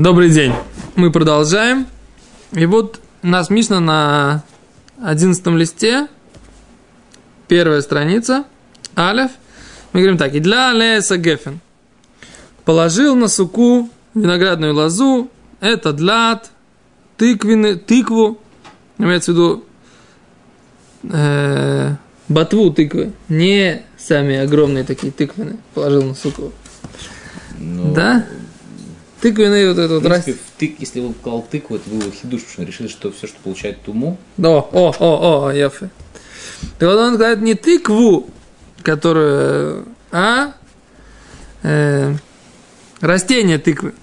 Добрый день. Мы продолжаем. И вот у нас Мишна на одиннадцатом листе. Первая страница. Алев. Мы говорим так. И для Леса Гефен. Положил на суку виноградную лозу. Это длат, тыквины, тыкву. Имеется в виду э, ботву тыквы. Не сами огромные такие тыквины. Положил на суку. Ну, Да? Тыквенные вот это В вот принципе, растет. в тык, если он клал тыкву, это было хидуш, потому что решили, что все, что получает туму, О, о, о, о, яфе. Так вот он говорит не тыкву, которую, а э, растение тыквы.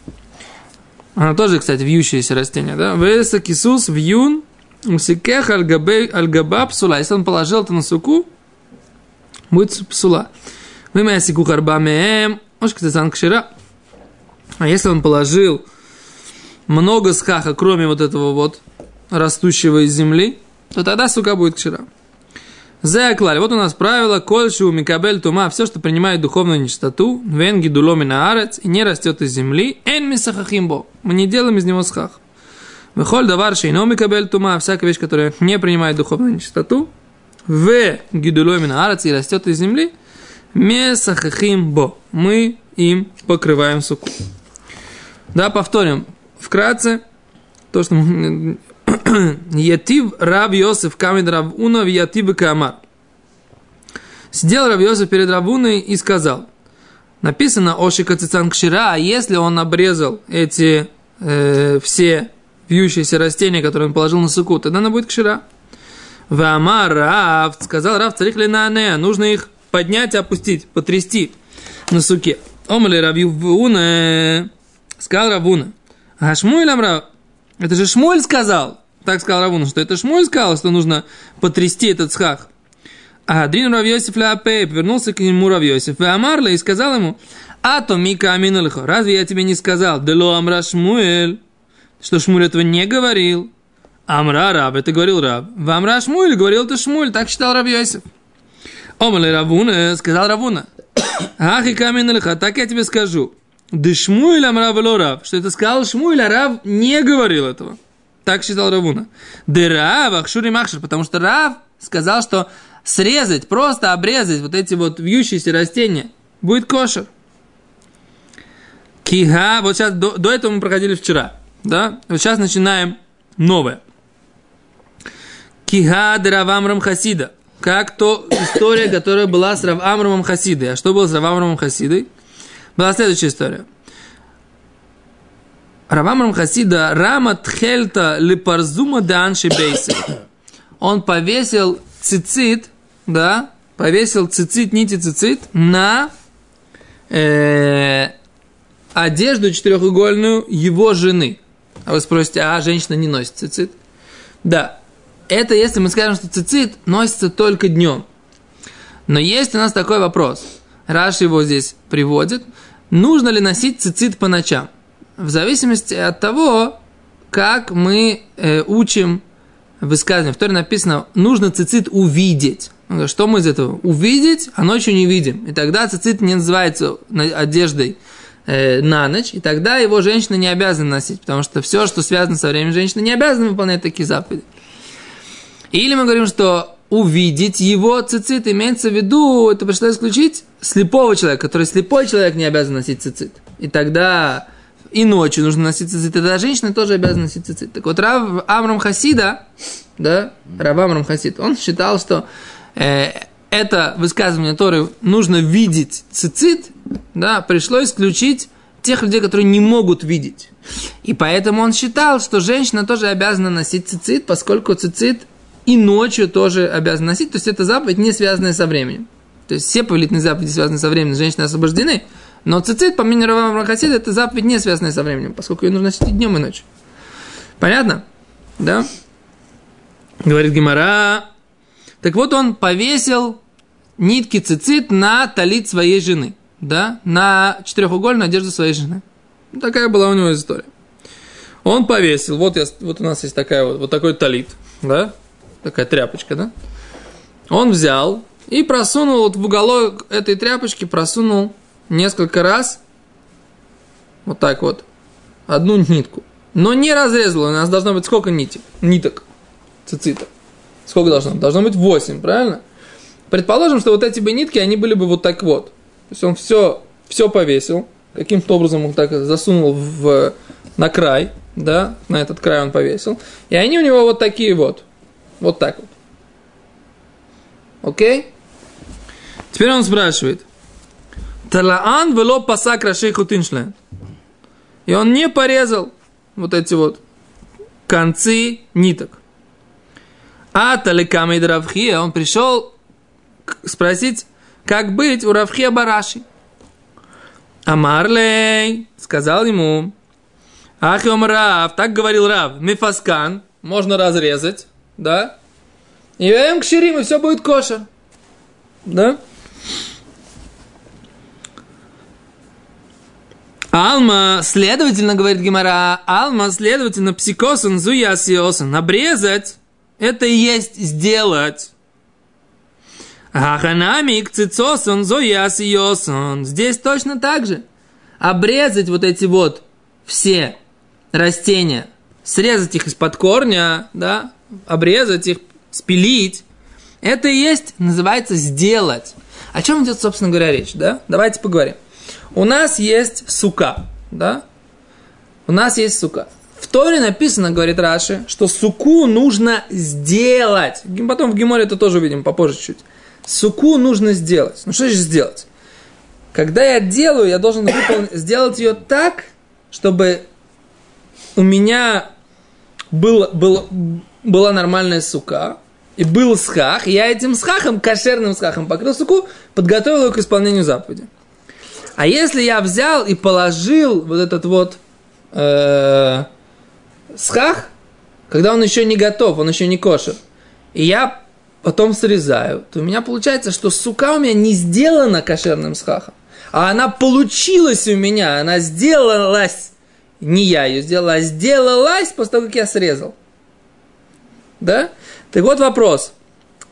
Она тоже, кстати, вьющееся растение, да? Веса кисус вьюн усикех альгаба псула. Если он положил это на суку, будет псула. Вы моя сику харба меем, ошка кшира. А если он положил много схаха, кроме вот этого вот растущего из земли, то тогда сука будет кшира. Зеаклаль. Вот у нас правило. Кольшу микабель тума. Все, что принимает духовную нечистоту. Венги дуломина арец. И не растет из земли. Эн мисахахимбо. Мы не делаем из него схах. Выхоль давар шейно микабель тума. Всякая вещь, которая не принимает духовную нечистоту. В гидуломина арец. И растет из земли. Месахахимбо. Мы им покрываем суку. Да, повторим. Вкратце. То, что Ятив Рав Йосиф Камед Рав Уна в Камар. Сидел Рав Йосиф перед Равуной и сказал, написано Ошика Цицан Кшира, а если он обрезал эти э, все вьющиеся растения, которые он положил на суку, тогда она будет Кшира. Вамар Рав, сказал Рав, царих ли на не, нужно их поднять опустить, потрясти на суке. Омали Рав Ювуна, сказал Равуна, а Шмуэль Амрав, это же Шмуль сказал, так сказал Равуна, что это Шмуль сказал, что нужно потрясти этот схах. А Адрин Равьосиф Ляпей вернулся к нему Равьосиф, и Амарла и сказал ему, а то Мика Аминалихо, разве я тебе не сказал, Дело Амра Шмуэль, что Шмуль этого не говорил? Амра Раб, это говорил Раб. В Амра Шмуль говорил это Шмуль, так считал Равьосиф. Омале Равуна, сказал Равуна, Ах и Каминалиха, так я тебе скажу. Да Шмуэль Амра вело Рав, что это сказал Шмуэль, а Рав не говорил этого. Так считал Равуна. Да Рав, Ахшури Махшир, потому что Рав сказал, что срезать, просто обрезать вот эти вот вьющиеся растения будет кошер. Кига, вот сейчас, до, до этого мы проходили вчера, да? Вот сейчас начинаем новое. Кига Равамрам Хасида. Как то история, которая была с Равамрамом Хасидой. А что было с Равамрамом Хасидой? Была следующая история. Равамрам Хасида Рама Тхельта Липарзума Данши Бейси. Он повесил цицит, да, повесил цицит, нити цицит на э, одежду четырехугольную его жены. А вы спросите, а женщина не носит цицит? Да, это если мы скажем, что цицит носится только днем. Но есть у нас такой вопрос. Раш его здесь приводит. Нужно ли носить цицит по ночам? В зависимости от того, как мы э, учим высказывание. В Торе написано, нужно цицит увидеть. Что мы из этого? Увидеть, а ночью не видим. И тогда цицит не называется одеждой э, на ночь, и тогда его женщина не обязана носить, потому что все, что связано со временем женщины, не обязана выполнять такие заповеди. Или мы говорим, что увидеть его цицит имеется в виду, это пришло исключить слепого человека, который слепой человек не обязан носить цицит. И тогда и ночью нужно носить цицит, и тогда женщина тоже обязана носить цицит. Так вот, Рав Амрам Хасида, да, Рав Амрам Хасид, он считал, что э, это высказывание Торы нужно видеть цицит, да, пришло исключить тех людей, которые не могут видеть. И поэтому он считал, что женщина тоже обязана носить цицит, поскольку цицит и ночью тоже обязаны носить. То есть это заповедь, не связанная со временем. То есть все повелительные заповеди, связанные со временем, женщины освобождены. Но цицит, по мнению Равама Хасида, это заповедь, не связанная со временем, поскольку ее нужно носить и днем, и ночью. Понятно? Да? Говорит Гимара. Так вот, он повесил нитки цицит на талит своей жены. Да? На четырехугольную одежду своей жены. Такая была у него история. Он повесил, вот, я, вот у нас есть такая вот, вот такой талит, да? Такая тряпочка, да? Он взял и просунул вот в уголок этой тряпочки, просунул несколько раз, вот так вот, одну нитку, но не разрезал, у нас должно быть сколько ниток? Ниток, цицитов. Сколько должно? Должно быть 8, правильно? Предположим, что вот эти бы нитки, они были бы вот так вот. То есть он все, все повесил, каким-то образом он так засунул в, на край, да, на этот край он повесил. И они у него вот такие вот. Вот так вот. Окей? Теперь он спрашивает. Талаан вело пасак рашейху тиншлен. И он не порезал вот эти вот концы ниток. А таликамид Равхия, он пришел спросить, как быть у Равхия Бараши. Амарлей сказал ему, Ахиом Рав, так говорил Рав, Мифаскан, можно разрезать, да? И к кширим, и все будет кошер. Да? Алма, следовательно, говорит Гимара, Алма, следовательно, псикосан, зуясиосан, обрезать, это и есть сделать. Аханамик, цицосан, зуясиосан. Здесь точно так же. Обрезать вот эти вот все растения, срезать их из-под корня, да, обрезать их, спилить, это и есть, называется сделать. О чем идет, собственно говоря, речь, да? Давайте поговорим. У нас есть сука, да? У нас есть сука. В Торе написано, говорит Раши, что суку нужно сделать. Потом в Геморе это тоже увидим попозже чуть. Суку нужно сделать. Ну что же сделать? Когда я делаю, я должен выполнить, сделать ее так, чтобы у меня был, был, была нормальная сука, и был схах, и я этим схахом, кошерным схахом покрыл суку, подготовил его к исполнению заповеди. А если я взял и положил вот этот вот э, схах, когда он еще не готов, он еще не кошер, и я потом срезаю, то у меня получается, что сука у меня не сделана кошерным схахом, а она получилась у меня, она сделалась, не я ее сделала, а сделалась после того, как я срезал. Да? Так вот вопрос.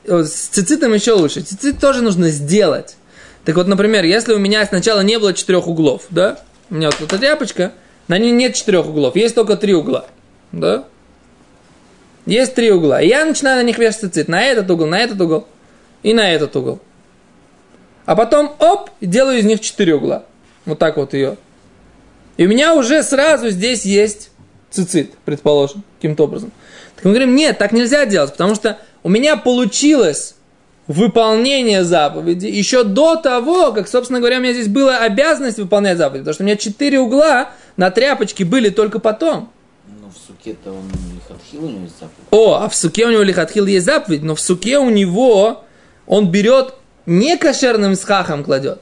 С цицитом еще лучше. Цицит тоже нужно сделать. Так вот, например, если у меня сначала не было четырех углов, да? У меня вот эта тряпочка, на ней нет четырех углов, есть только три угла, да? Есть три угла. И я начинаю на них вешать цицит. На этот угол, на этот угол и на этот угол. А потом, оп, делаю из них четыре угла. Вот так вот ее. И у меня уже сразу здесь есть цицит, предположим, каким-то образом. Так мы говорим, нет, так нельзя делать, потому что у меня получилось выполнение заповеди еще до того, как, собственно говоря, у меня здесь была обязанность выполнять заповедь, потому что у меня четыре угла на тряпочке были только потом. Но в суке-то он лихатхил у него есть заповедь. О, а в суке у него лихатхил есть заповедь, но в суке у него он берет не кошерным схахом кладет,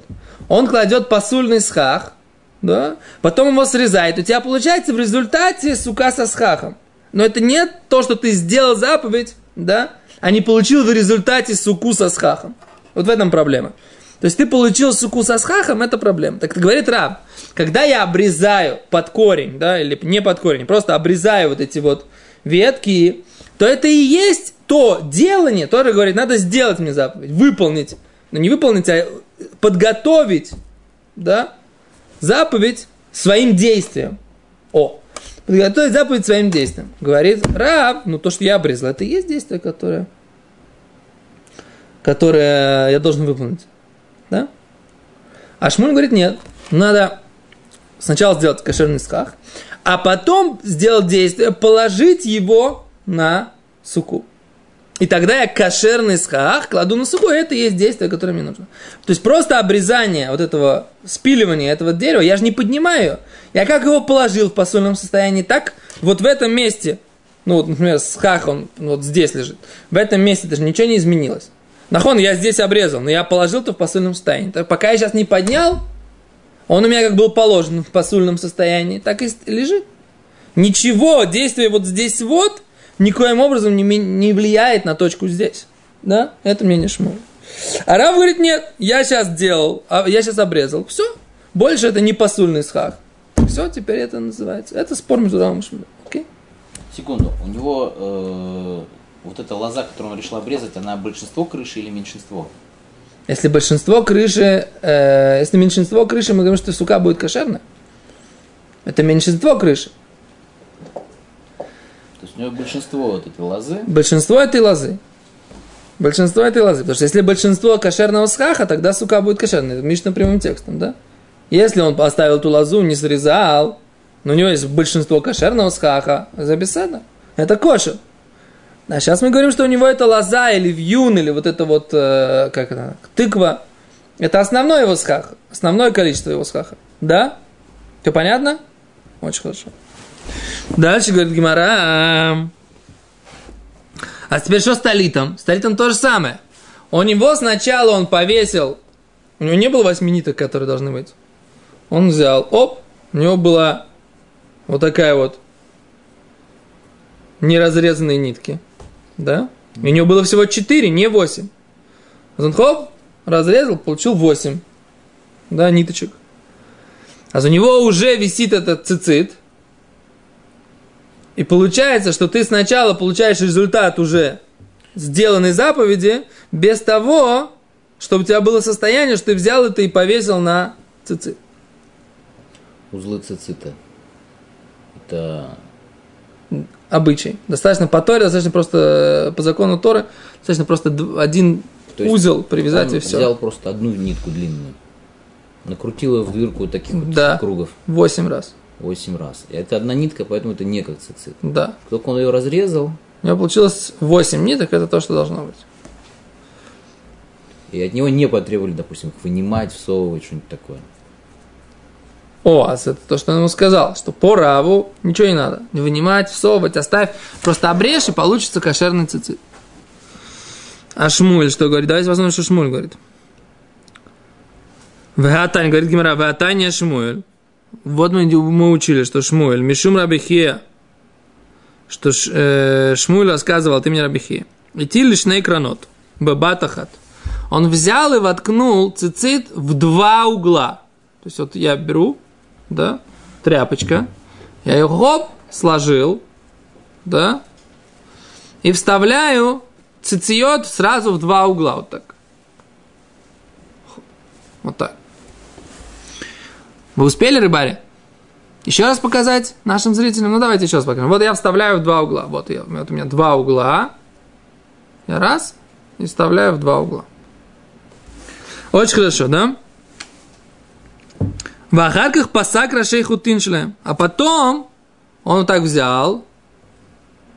он кладет посульный схах, да, потом его срезает, у тебя получается в результате сука со схахом. Но это не то, что ты сделал заповедь, да, а не получил в результате суку со схахом. Вот в этом проблема. То есть ты получил суку со схахом, это проблема. Так говорит раб, когда я обрезаю под корень, да, или не под корень, просто обрезаю вот эти вот ветки, то это и есть то делание, то, говорит, надо сделать мне заповедь, выполнить. Но не выполнить, а подготовить, да, заповедь своим действием. О, подготовить заповедь своим действием. Говорит раб, ну то, что я обрезал, это и есть действие, которое, которое я должен выполнить. Да? А Шмуль говорит, нет, надо сначала сделать кошерный сках, а потом сделать действие, положить его на суку. И тогда я кошерный схах кладу на и это и есть действие, которое мне нужно. То есть просто обрезание вот этого, спиливания этого дерева, я же не поднимаю. Я как его положил в посольном состоянии, так вот в этом месте, ну вот, например, схах, он вот здесь лежит, в этом месте даже ничего не изменилось. Нахон, я здесь обрезал, но я положил-то в посольном состоянии. Так, пока я сейчас не поднял, он у меня как был положен в посульном состоянии, так и лежит. Ничего, действие вот здесь вот – никоим образом не, не влияет на точку здесь. Да? Это мнение Шмуля. А Рав говорит, нет, я сейчас делал, а я сейчас обрезал. Все, больше это не посульный схах. Все, теперь это называется. Это спор между Равом и Шмулем. Окей? Секунду, у него э, вот эта лоза, которую он решил обрезать, она большинство крыши или меньшинство? Если большинство крыши, э, если меньшинство крыши, мы говорим, что сука будет кошерная. Это меньшинство крыши. Есть у него большинство вот этой лозы. Большинство этой лозы. Большинство этой лозы. Потому что если большинство кошерного схаха, тогда сука будет кошерной. Это Мишна прямым текстом, да? Если он поставил эту лозу, не срезал, но у него есть большинство кошерного схаха, за беседа. Это кошер. А сейчас мы говорим, что у него это лоза или вьюн, или вот это вот, э, как это, тыква. Это основной его схах, основное количество его схаха. Да? Все понятно? Очень хорошо. Дальше говорит Гимара. А теперь что с талитом? С талитом то же самое. У него сначала он повесил, у него не было восьми ниток, которые должны быть. Он взял, оп, у него была вот такая вот неразрезанные нитки. Да? И у него было всего 4, не 8. Он хоп, разрезал, получил 8. Да, ниточек. А за него уже висит этот цицит. И получается, что ты сначала получаешь результат уже сделанной заповеди, без того, чтобы у тебя было состояние, что ты взял это и повесил на цицит. Узлы цицита. Это обычай. Достаточно по Торе, достаточно просто по закону Торы, достаточно просто один То узел привязать и все. взял просто одну нитку длинную, накрутил ее в дырку вот таких вот Да. кругов Восемь раз. 8 раз. И это одна нитка, поэтому это не как цицит. Да. Только он ее разрезал, У меня получилось 8 ниток, это то, что должно быть. и от него не потребовали, допустим, их вынимать, всовывать, что-нибудь такое. О, а это то, что он ему сказал, что по раву ничего не надо. Не вынимать, всовывать, оставь. Просто обрежь, и получится кошерный цицит. А Шмуль что говорит? Давайте посмотрим, что Шмуль говорит. Веатань, говорит Гимара, Веатань Шмуэль. Вот мы, мы учили, что Шмуэль, Мишум Рабихия, что э, Шмуэль рассказывал от имени Рабихия. Идти лишь на экранот, бабатахат. Он взял и воткнул цицит в два угла. То есть вот я беру, да, тряпочка, я ее хоп, сложил, да, и вставляю цициот сразу в два угла, вот так. Вот так. Вы успели, рыбари? Еще раз показать нашим зрителям? Ну, давайте еще раз покажем. Вот я вставляю в два угла. Вот, я, вот у меня два угла. Я раз и вставляю в два угла. Очень хорошо, да? В ахарках пасак рашей хутин шлем. А потом он вот так взял,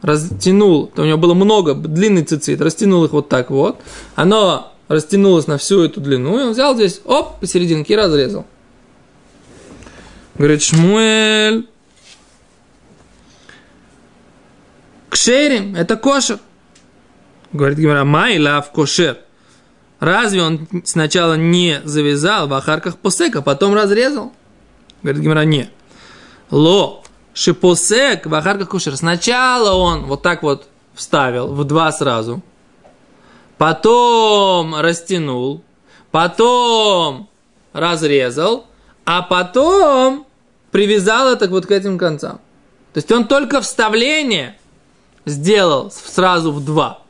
растянул, у него было много длинный цицит, растянул их вот так вот. Оно растянулось на всю эту длину, и он взял здесь, оп, посерединке и разрезал. Говорит, Шмуэль, кшерим, это кошер. Говорит Гимара, май лав кошер. Разве он сначала не завязал в ахарках посек, а потом разрезал? Говорит Гимара, не. Ло, шипосек в ахарках кошер. Сначала он вот так вот вставил в два сразу, потом растянул, потом разрезал, а потом привязал это вот к этим концам. То есть он только вставление сделал сразу в два.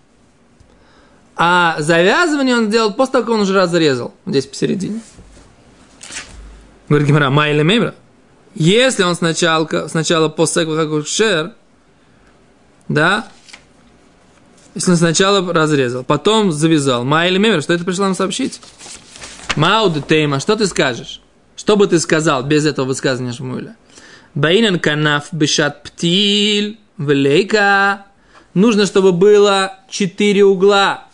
А завязывание он сделал после того, как он уже разрезал. Здесь посередине. Говорит Гимара, майли мемра. Если он сначала, сначала после шер, да, если он сначала разрезал, потом завязал, майли мемра, что это пришло нам сообщить? Мауд тейма, что ты скажешь? Что бы ты сказал без этого высказывания Шмуэля? Баинан канаф бешат птиль влейка. Нужно, чтобы было четыре угла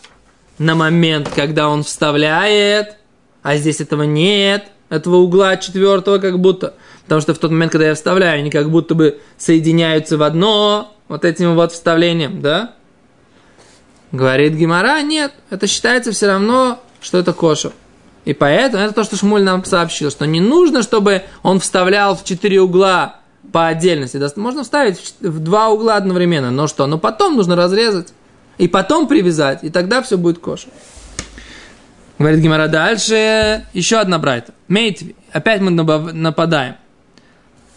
на момент, когда он вставляет, а здесь этого нет, этого угла четвертого как будто. Потому что в тот момент, когда я вставляю, они как будто бы соединяются в одно вот этим вот вставлением, да? Говорит Гимара, нет, это считается все равно, что это кошер. И поэтому это то, что Шмуль нам сообщил, что не нужно, чтобы он вставлял в четыре угла по отдельности. Можно вставить в два угла одновременно, но что? Но потом нужно разрезать и потом привязать, и тогда все будет кошер. Говорит Гимара дальше, еще одна брайта. Мейтви, опять мы нападаем.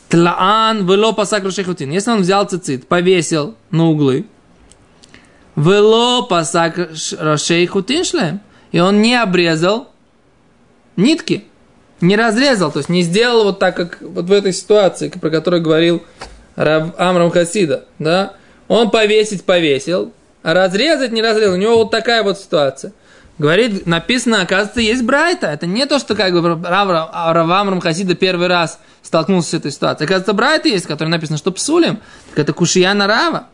Тлаан вело пасак рашейхутин. Если он взял цицит, повесил на углы, вело пасак рашейхутин шлем, и он не обрезал нитки. не разрезал, то есть не сделал вот так, как вот в этой ситуации, про которую говорил Рав Амрам Хасида, да, он повесить повесил, а разрезать не разрезал. У него вот такая вот ситуация. Говорит, написано, оказывается, есть Брайта. Это не то, что как бы Рав, Рав Амрам Хасида первый раз столкнулся с этой ситуацией. Оказывается, Брайта есть, который написано, что псулим. Так это кушияна Рава.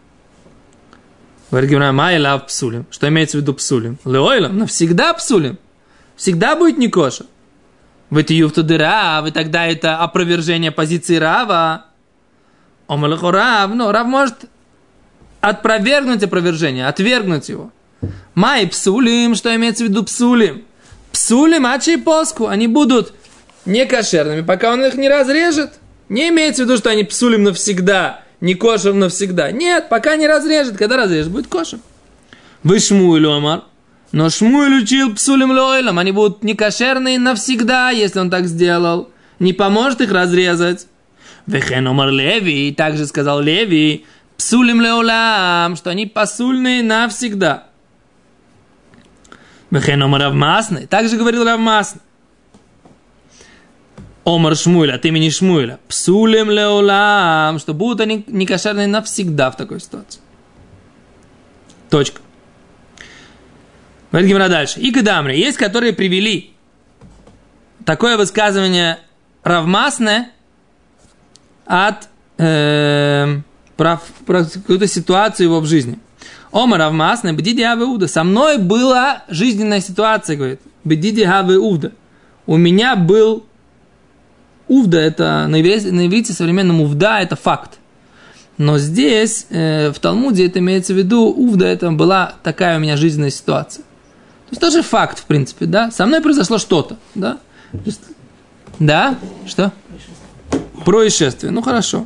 Говорит Гимра, май лав псулим. Что имеется в виду псулим? Леойлам, навсегда псулим. Всегда будет не коша. В эти юфту дыра, и тогда это опровержение позиции Рава. Омалаху Рав, ну, Рав может отпровергнуть опровержение, отвергнуть его. Май псулим, что имеется в виду псулим? Псулим, ачи поску, они будут некошерными, пока он их не разрежет. Не имеется в виду, что они псулим навсегда, не кошер навсегда. Нет, пока не разрежет. Когда разрежет, будет кошер. Шмуэль Омар. Но Шмуэль учил псулим лойлам. Они будут некошерные навсегда, если он так сделал. Не поможет их разрезать. Вехен Омар Леви. Также сказал Леви. Псулим леолам. Что они посульные навсегда. Вехен Омар Равмасный. Также говорил Равмасный. Омар Шмуэля, от имени Шмуэля. Псулем леолам, что будут они некошерные навсегда в такой ситуации. Точка. Говорит Гимра дальше. И Кадамри. Есть, которые привели такое высказывание равмасное от э, про, про какую-то ситуацию его в жизни. Ома равмасное, бедиди авеуда. Со мной была жизненная ситуация, говорит. Бедиди авеуда. У меня был Увда это на иврите, на иврите современном увда это факт. Но здесь, э, в Талмуде, это имеется в виду, увда это была такая у меня жизненная ситуация. То есть тоже факт, в принципе, да. Со мной произошло что-то, да. Есть, да? Что? Происшествие. Ну хорошо.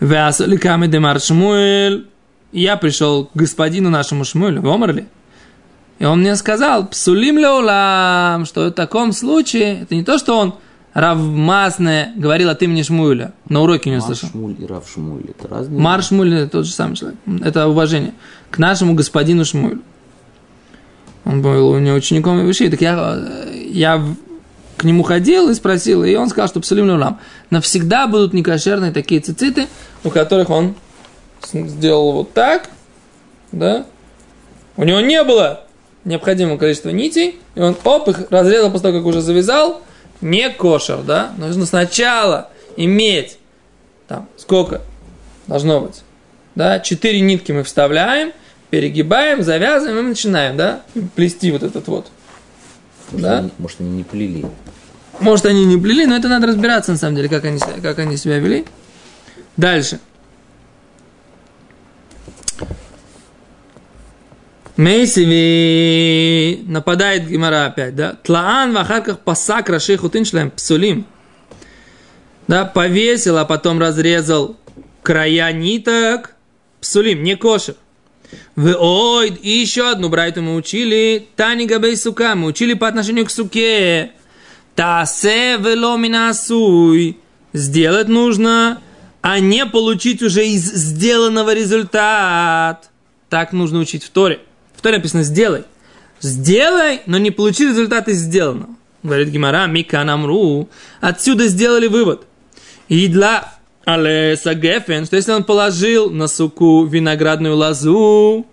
Вясаликами демар Шмуэль. Я пришел к господину нашему Шмуэлю, в Омарли. И он мне сказал, псулим леулам, что в таком случае, это не то, что он Рав Масне говорил от имени Шмуэля. На уроке не услышал. Шмуль и Рав Шмуль, это разные? Мар Шмуль это тот же самый человек. Это уважение к нашему господину Шмуэлю. Он был у него учеником Ивиши. Так я, я к нему ходил и спросил, и он сказал, что Псалим Лулам. Навсегда будут некошерные такие цициты, у которых он сделал вот так, да, у него не было необходимого количества нитей, и он оп, их разрезал после того, как уже завязал, не кошер, да, нужно сначала иметь, там, сколько должно быть, да, четыре нитки мы вставляем, перегибаем, завязываем и начинаем, да, плести вот этот вот. Может, да? они, может, они не плели. Может, они не плели, но это надо разбираться, на самом деле, как они, как они себя вели. Дальше. Мейсиви нападает Гимара опять, да? Тлаан вахарках пасак рашей хутин шлем псулим. Да, повесил, а потом разрезал края ниток. Псулим, не кошер. Вы ой, и еще одну брайту мы учили. Тани габей сука, мы учили по отношению к суке. Тасе веломина суй. Сделать нужно, а не получить уже из сделанного результат. Так нужно учить в Торе. В Торе написано «сделай». Сделай, но не получи результат из сделанного. Говорит Гимара, Мика Намру. Отсюда сделали вывод. И для Алеса Гефен, что если он положил на суку виноградную лозу,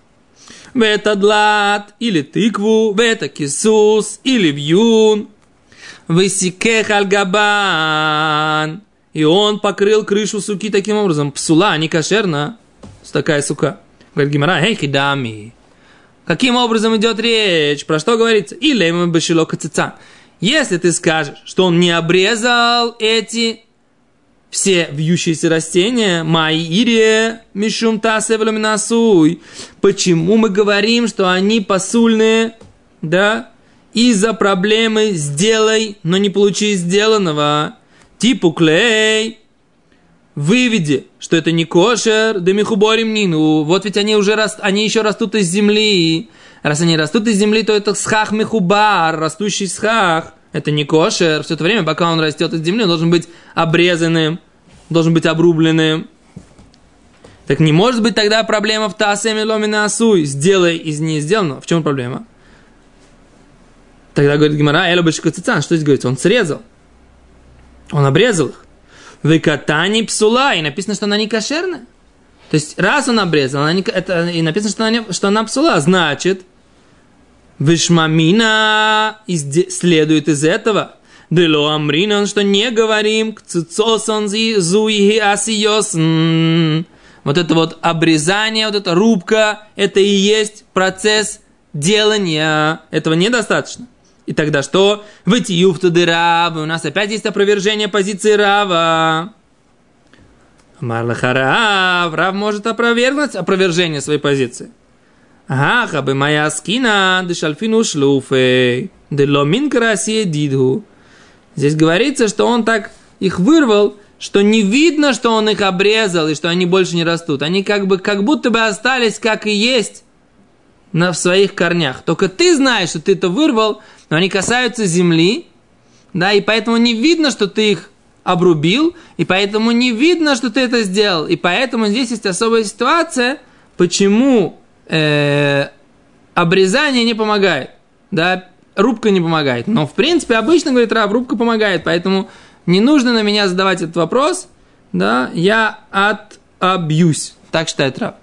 в это длат, или тыкву, в это кисус, или вьюн, высикех альгабан, и он покрыл крышу суки таким образом. Псула, не кошерна, такая сука. Говорит Гимара, эй, кидами. Каким образом идет речь? Про что говорится? Или мы башило кацица. Если ты скажешь, что он не обрезал эти все вьющиеся растения, маире, мишум тасевлюминасуй, почему мы говорим, что они посульные, да, из-за проблемы сделай, но не получи сделанного, типу клей, выведи, что это не кошер, да михуборим нину. Вот ведь они уже раст, они еще растут из земли. Раз они растут из земли, то это схах михубар, растущий схах. Это не кошер. Все это время, пока он растет из земли, он должен быть обрезанным, должен быть обрубленным. Так не может быть тогда проблема в тасеме ломина асуй. Сделай из не сделанного. В чем проблема? Тогда говорит Гимара, Эля Башкацицан, что здесь говорится? Он срезал. Он обрезал их. Выкатани псула, и написано, что она не кошерная. То есть, раз он обрезал, она не, это, и написано, что она, что она псула, значит, вишмамина следует из этого, Дело амринан, что не говорим, цицосон зуи асиосн. Вот это вот обрезание, вот эта рубка, это и есть процесс делания. Этого недостаточно. И тогда что? Выйти юфтуды Рава. У нас опять есть опровержение позиции Рава. Марлахарав. Рав может опровергнуть опровержение своей позиции. Ага, хабы моя скина, дешальфину шлуфей, деломин красе дидху. Здесь говорится, что он так их вырвал, что не видно, что он их обрезал и что они больше не растут. Они как бы, как будто бы остались как и есть на, в своих корнях. Только ты знаешь, что ты это вырвал, но они касаются земли, да, и поэтому не видно, что ты их обрубил, и поэтому не видно, что ты это сделал. И поэтому здесь есть особая ситуация, почему э, обрезание не помогает. Да, рубка не помогает. Но, в принципе, обычно, говорит Раб, рубка помогает, поэтому не нужно на меня задавать этот вопрос, да, я отобьюсь. Так считает Раб.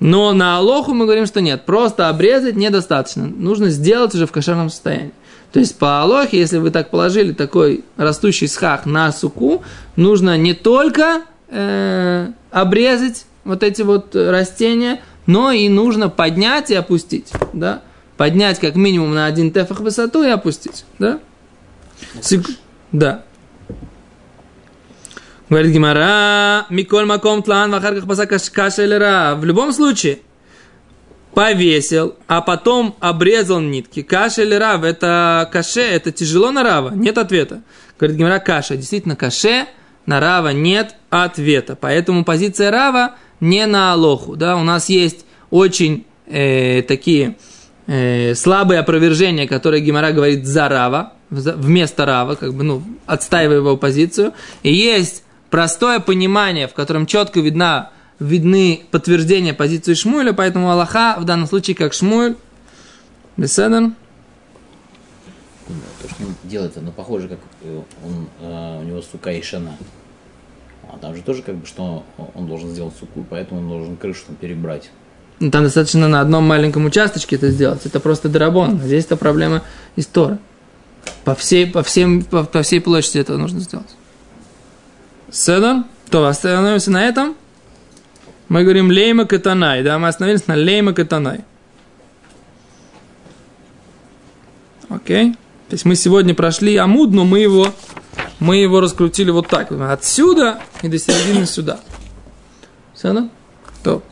Но на Алоху мы говорим, что нет, просто обрезать недостаточно. Нужно сделать уже в кошерном состоянии. То есть по Алохе, если вы так положили такой растущий схах на суку, нужно не только э, обрезать вот эти вот растения, но и нужно поднять и опустить. Да? Поднять как минимум на один тефах высоту и опустить. Да? Сек... Да. Говорит Гимара, Миколь Маком Тлан, Вахарках Пасакаш Каша или Ра. В любом случае, повесил, а потом обрезал нитки. Каша или Рав, это каше, это тяжело на Рава? Нет ответа. Говорит Гимара, каша. Действительно, каше, на Рава нет ответа. Поэтому позиция Рава не на Алоху. Да? У нас есть очень э, такие э, слабые опровержения, которые Гимара говорит за Рава, вместо Рава, как бы, ну, отстаивая его позицию. И есть простое понимание, в котором четко видна, видны подтверждения позиции Шмуэля, поэтому Аллаха в данном случае как Шмуэль. Беседан. То, что он делает, оно похоже, как э, он, э, у него сука и шана. А там же тоже как бы, что он должен сделать суку, поэтому он должен крышу там перебрать. Там достаточно на одном маленьком участочке это сделать. Это просто драбон. Здесь это проблема истории. По всей, по, всем, по, по всей площади этого нужно сделать. Седон. То, остановимся на этом. Мы говорим лейма катанай. Да, мы остановились на лейма катанай. Окей. То есть мы сегодня прошли амуд, но мы его, мы его раскрутили вот так. Отсюда и до середины сюда. Все, да? То.